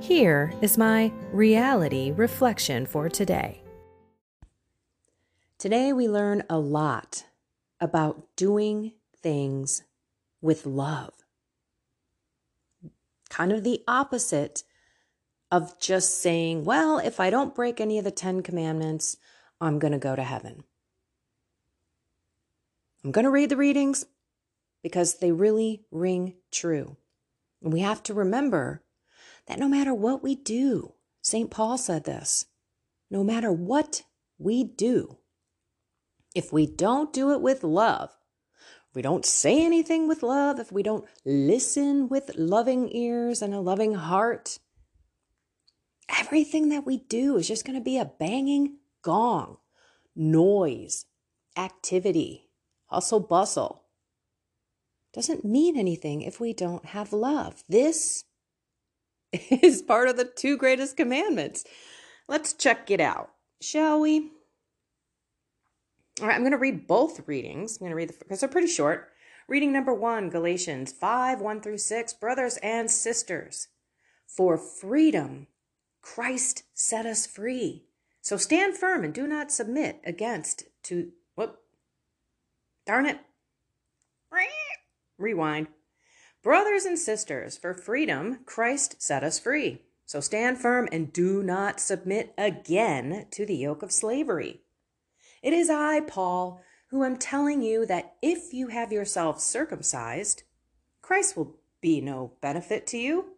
Here is my reality reflection for today. Today, we learn a lot about doing things with love. Kind of the opposite of just saying, well, if I don't break any of the Ten Commandments, I'm going to go to heaven. I'm going to read the readings because they really ring true. And we have to remember that no matter what we do, St. Paul said this, no matter what we do, if we don't do it with love, we don't say anything with love, if we don't listen with loving ears and a loving heart, everything that we do is just going to be a banging gong, noise, activity, hustle bustle. Doesn't mean anything if we don't have love. This is part of the two greatest commandments. Let's check it out, shall we? All right, I'm going to read both readings. I'm going to read the because they're pretty short. Reading number one, Galatians 5 1 through 6. Brothers and sisters, for freedom, Christ set us free. So stand firm and do not submit against to, whoop, darn it. Rewind. Brothers and sisters, for freedom, Christ set us free. So stand firm and do not submit again to the yoke of slavery. It is I, Paul, who am telling you that if you have yourselves circumcised, Christ will be no benefit to you.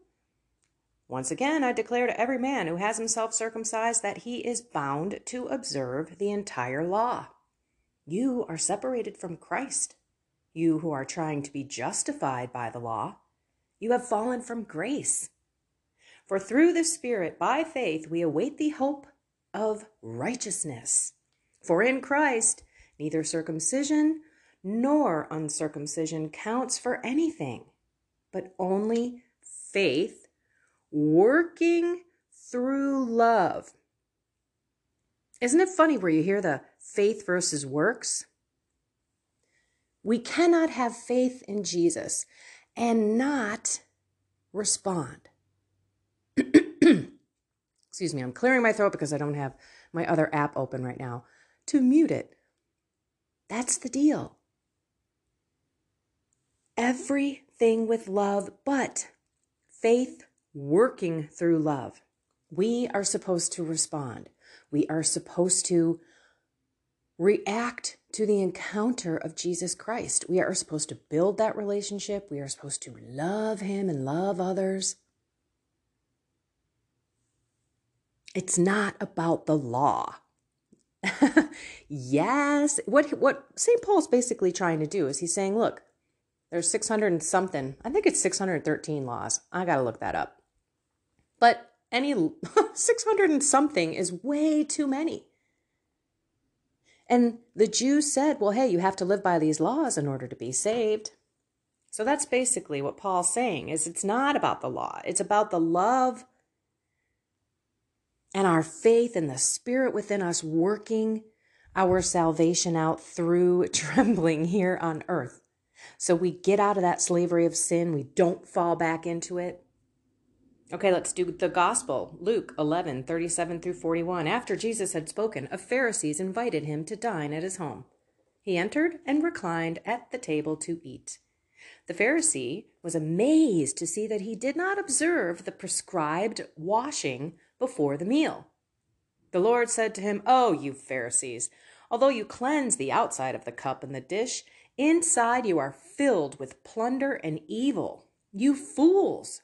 Once again, I declare to every man who has himself circumcised that he is bound to observe the entire law. You are separated from Christ you who are trying to be justified by the law, you have fallen from grace. For through the Spirit, by faith, we await the hope of righteousness. For in Christ, neither circumcision nor uncircumcision counts for anything, but only faith working through love. Isn't it funny where you hear the faith versus works? We cannot have faith in Jesus and not respond. Excuse me, I'm clearing my throat because I don't have my other app open right now to mute it. That's the deal. Everything with love, but faith working through love. We are supposed to respond. We are supposed to react to the encounter of Jesus Christ. We are supposed to build that relationship. We are supposed to love Him and love others. It's not about the law. yes, what what St. Paul's basically trying to do is he's saying, look, there's 600 and something. I think it's 613 laws. I got to look that up. But any 600 and something is way too many. And the Jews said, well, hey, you have to live by these laws in order to be saved. So that's basically what Paul's saying is it's not about the law. It's about the love and our faith and the spirit within us working our salvation out through trembling here on earth. So we get out of that slavery of sin, we don't fall back into it. Okay, let's do the gospel. Luke 11, 37 through 41. After Jesus had spoken, a Pharisees invited him to dine at his home. He entered and reclined at the table to eat. The Pharisee was amazed to see that he did not observe the prescribed washing before the meal. The Lord said to him, Oh, you Pharisees, although you cleanse the outside of the cup and the dish, inside you are filled with plunder and evil. You fools!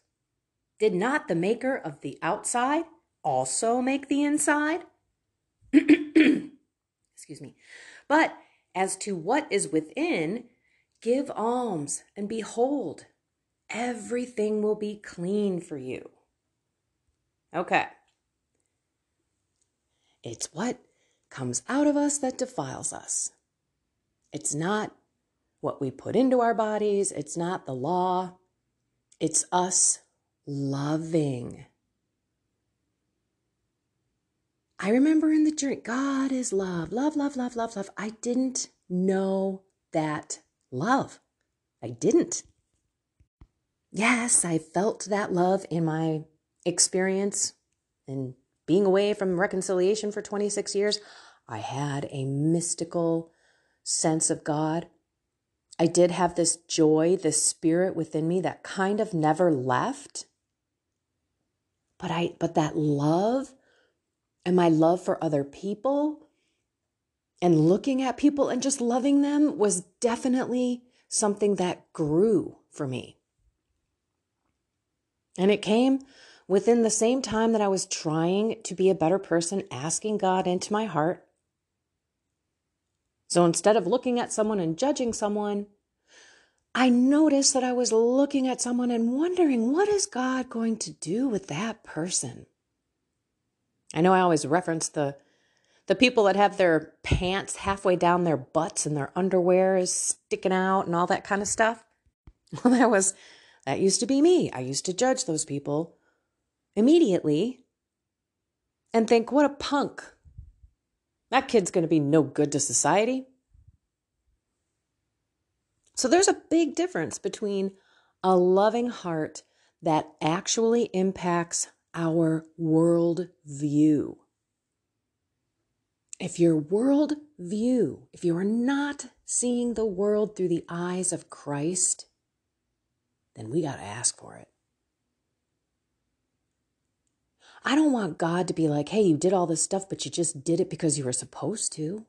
Did not the maker of the outside also make the inside? Excuse me. But as to what is within, give alms, and behold, everything will be clean for you. Okay. It's what comes out of us that defiles us. It's not what we put into our bodies, it's not the law, it's us loving. I remember in the journey, God is love, love, love, love, love, love. I didn't know that love. I didn't. Yes, I felt that love in my experience and being away from reconciliation for 26 years. I had a mystical sense of God. I did have this joy, this spirit within me that kind of never left. But I but that love and my love for other people and looking at people and just loving them was definitely something that grew for me. And it came within the same time that I was trying to be a better person, asking God into my heart. So instead of looking at someone and judging someone, I noticed that I was looking at someone and wondering, what is God going to do with that person? I know I always reference the the people that have their pants halfway down their butts and their underwear is sticking out and all that kind of stuff. Well, that was that used to be me. I used to judge those people immediately and think, what a punk. That kid's going to be no good to society. So there's a big difference between a loving heart that actually impacts our world view. If your world view, if you are not seeing the world through the eyes of Christ, then we got to ask for it. I don't want God to be like, hey, you did all this stuff, but you just did it because you were supposed to.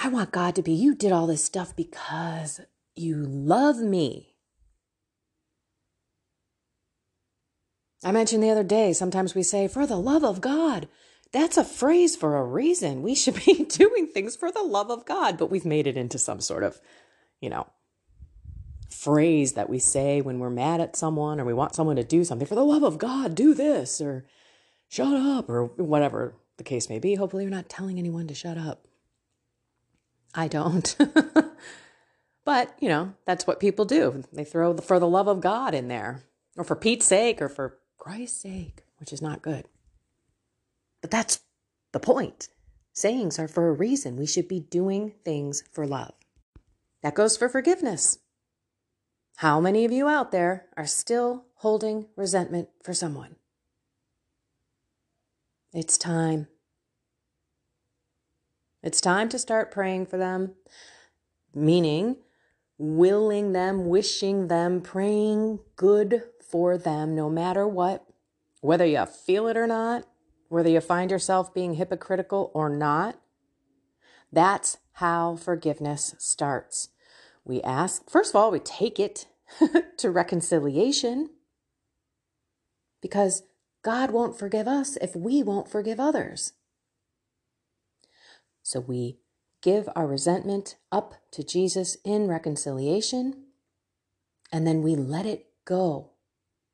I want God to be, you did all this stuff because you love me. I mentioned the other day, sometimes we say, for the love of God. That's a phrase for a reason. We should be doing things for the love of God, but we've made it into some sort of, you know, phrase that we say when we're mad at someone or we want someone to do something. For the love of God, do this or shut up or whatever the case may be. Hopefully, you're not telling anyone to shut up. I don't. but, you know, that's what people do. They throw the for the love of God in there or for Pete's sake or for Christ's sake, which is not good. But that's the point. Sayings are for a reason. We should be doing things for love. That goes for forgiveness. How many of you out there are still holding resentment for someone? It's time. It's time to start praying for them, meaning willing them, wishing them, praying good for them no matter what, whether you feel it or not, whether you find yourself being hypocritical or not. That's how forgiveness starts. We ask, first of all, we take it to reconciliation because God won't forgive us if we won't forgive others. So we give our resentment up to Jesus in reconciliation and then we let it go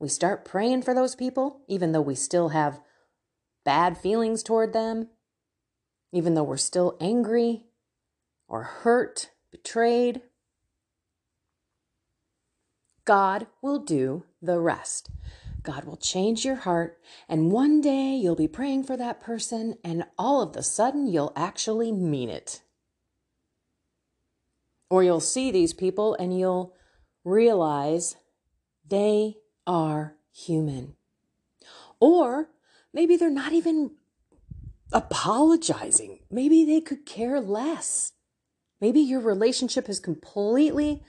we start praying for those people, even though we still have bad feelings toward them, even though we're still angry or hurt, betrayed. God will do the rest. God will change your heart, and one day you'll be praying for that person, and all of a sudden you'll actually mean it. Or you'll see these people and you'll realize they are human. Or maybe they're not even apologizing. Maybe they could care less. Maybe your relationship has completely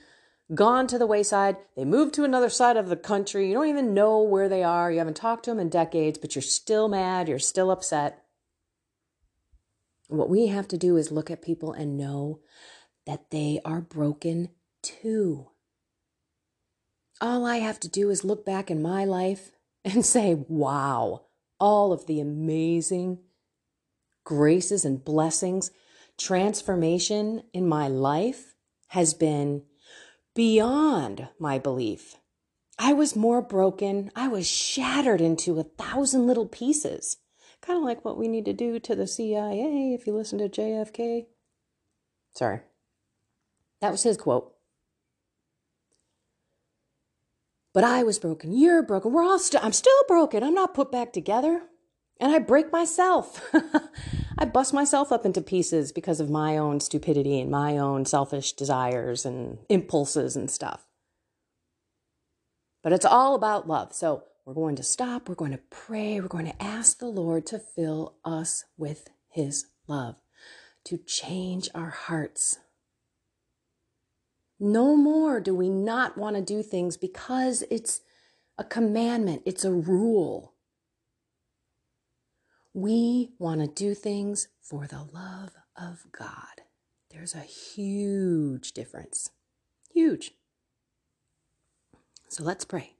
gone to the wayside. They moved to another side of the country. You don't even know where they are. You haven't talked to them in decades, but you're still mad. You're still upset. What we have to do is look at people and know that they are broken too. All I have to do is look back in my life and say, wow, all of the amazing graces and blessings, transformation in my life has been beyond my belief. I was more broken. I was shattered into a thousand little pieces. Kind of like what we need to do to the CIA if you listen to JFK. Sorry. That was his quote. But I was broken. You're broken. We're all still, I'm still broken. I'm not put back together. And I break myself. I bust myself up into pieces because of my own stupidity and my own selfish desires and impulses and stuff. But it's all about love. So we're going to stop. We're going to pray. We're going to ask the Lord to fill us with His love, to change our hearts no more do we not want to do things because it's a commandment, it's a rule. We want to do things for the love of God. There's a huge difference. Huge. So let's pray.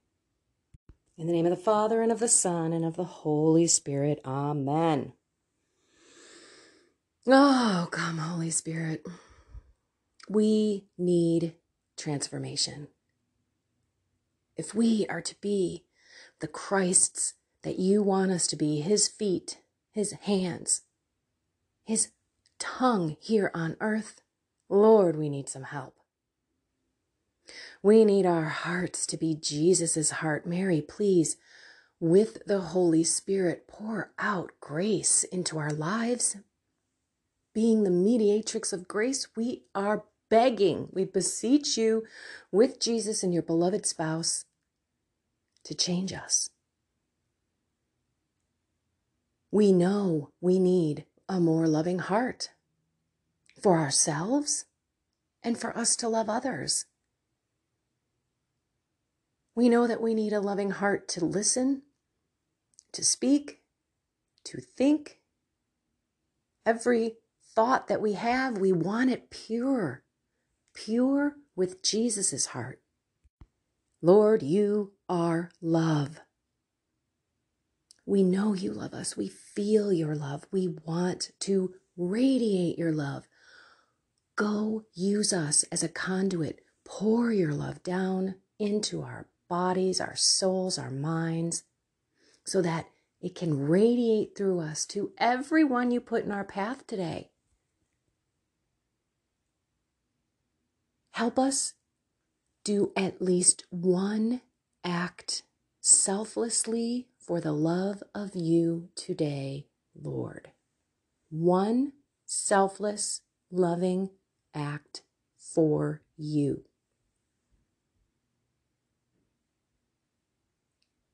In the name of the Father, and of the Son, and of the Holy Spirit. Amen. Oh, come, Holy Spirit. We need transformation. If we are to be the Christs that you want us to be, his feet, his hands, his tongue here on earth, Lord, we need some help. We need our hearts to be Jesus' heart. Mary, please, with the Holy Spirit, pour out grace into our lives. Being the mediatrix of grace, we are begging, we beseech you with Jesus and your beloved spouse to change us. We know we need a more loving heart for ourselves and for us to love others. We know that we need a loving heart to listen, to speak, to think. Every thought that we have, we want it pure pure with Jesus' heart. Lord, you are love. We know you love us. We feel your love. We want to radiate your love. Go use us as a conduit. Pour your love down into our bodies, our souls, our minds, so that it can radiate through us to everyone you put in our path today. Help us do at least one act selflessly for the love of you today, Lord. One selfless, loving act for you.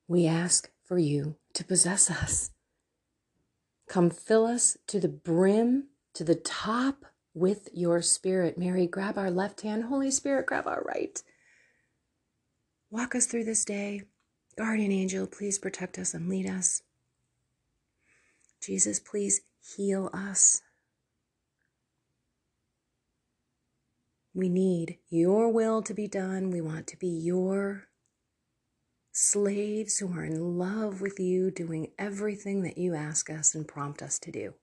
We ask for you to possess us. Come fill us to the brim, to the top with your spirit. Mary, grab our left hand. Holy Spirit, grab our right. Walk us through this day. Guardian angel, please protect us and lead us. Jesus, please heal us. We need your will to be done. We want to be your slaves who are in love with you, doing everything that you ask us and prompt us to do.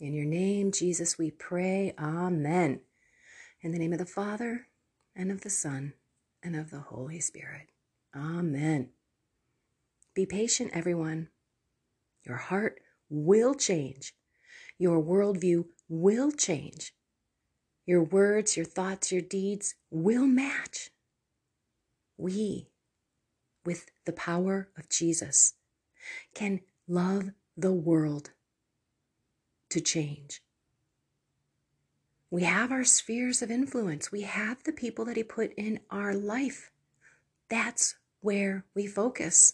In your name, Jesus, we pray. Amen. In the name of the Father, and of the Son, and of the Holy Spirit. Amen. Be patient, everyone. Your heart will change. Your worldview will change. Your words, your thoughts, your deeds will match. We, with the power of Jesus, can love the world to change. We have our spheres of influence. We have the people that He put in our life. That's where we focus.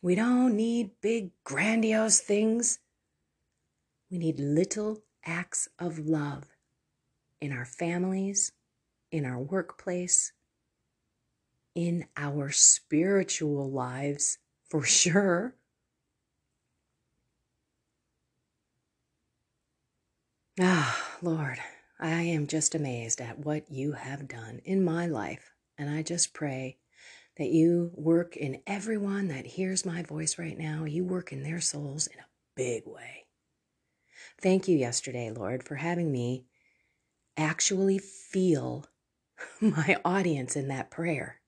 We don't need big, grandiose things. We need little acts of love in our families, in our workplace, in our spiritual lives, for sure. Ah, Lord, I am just amazed at what you have done in my life. And I just pray that you work in everyone that hears my voice right now. You work in their souls in a big way. Thank you yesterday, Lord, for having me actually feel my audience in that prayer.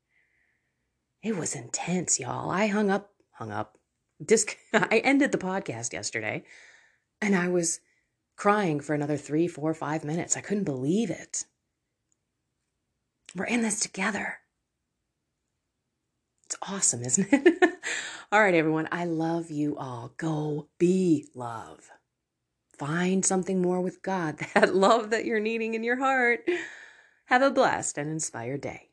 It was intense, y'all. I hung up, hung up. Disc- I ended the podcast yesterday and I was crying for another three, four, five minutes. I couldn't believe it. We're in this together. It's awesome, isn't it? all right, everyone. I love you all. Go be love. Find something more with God, that love that you're needing in your heart. Have a blessed and inspired day.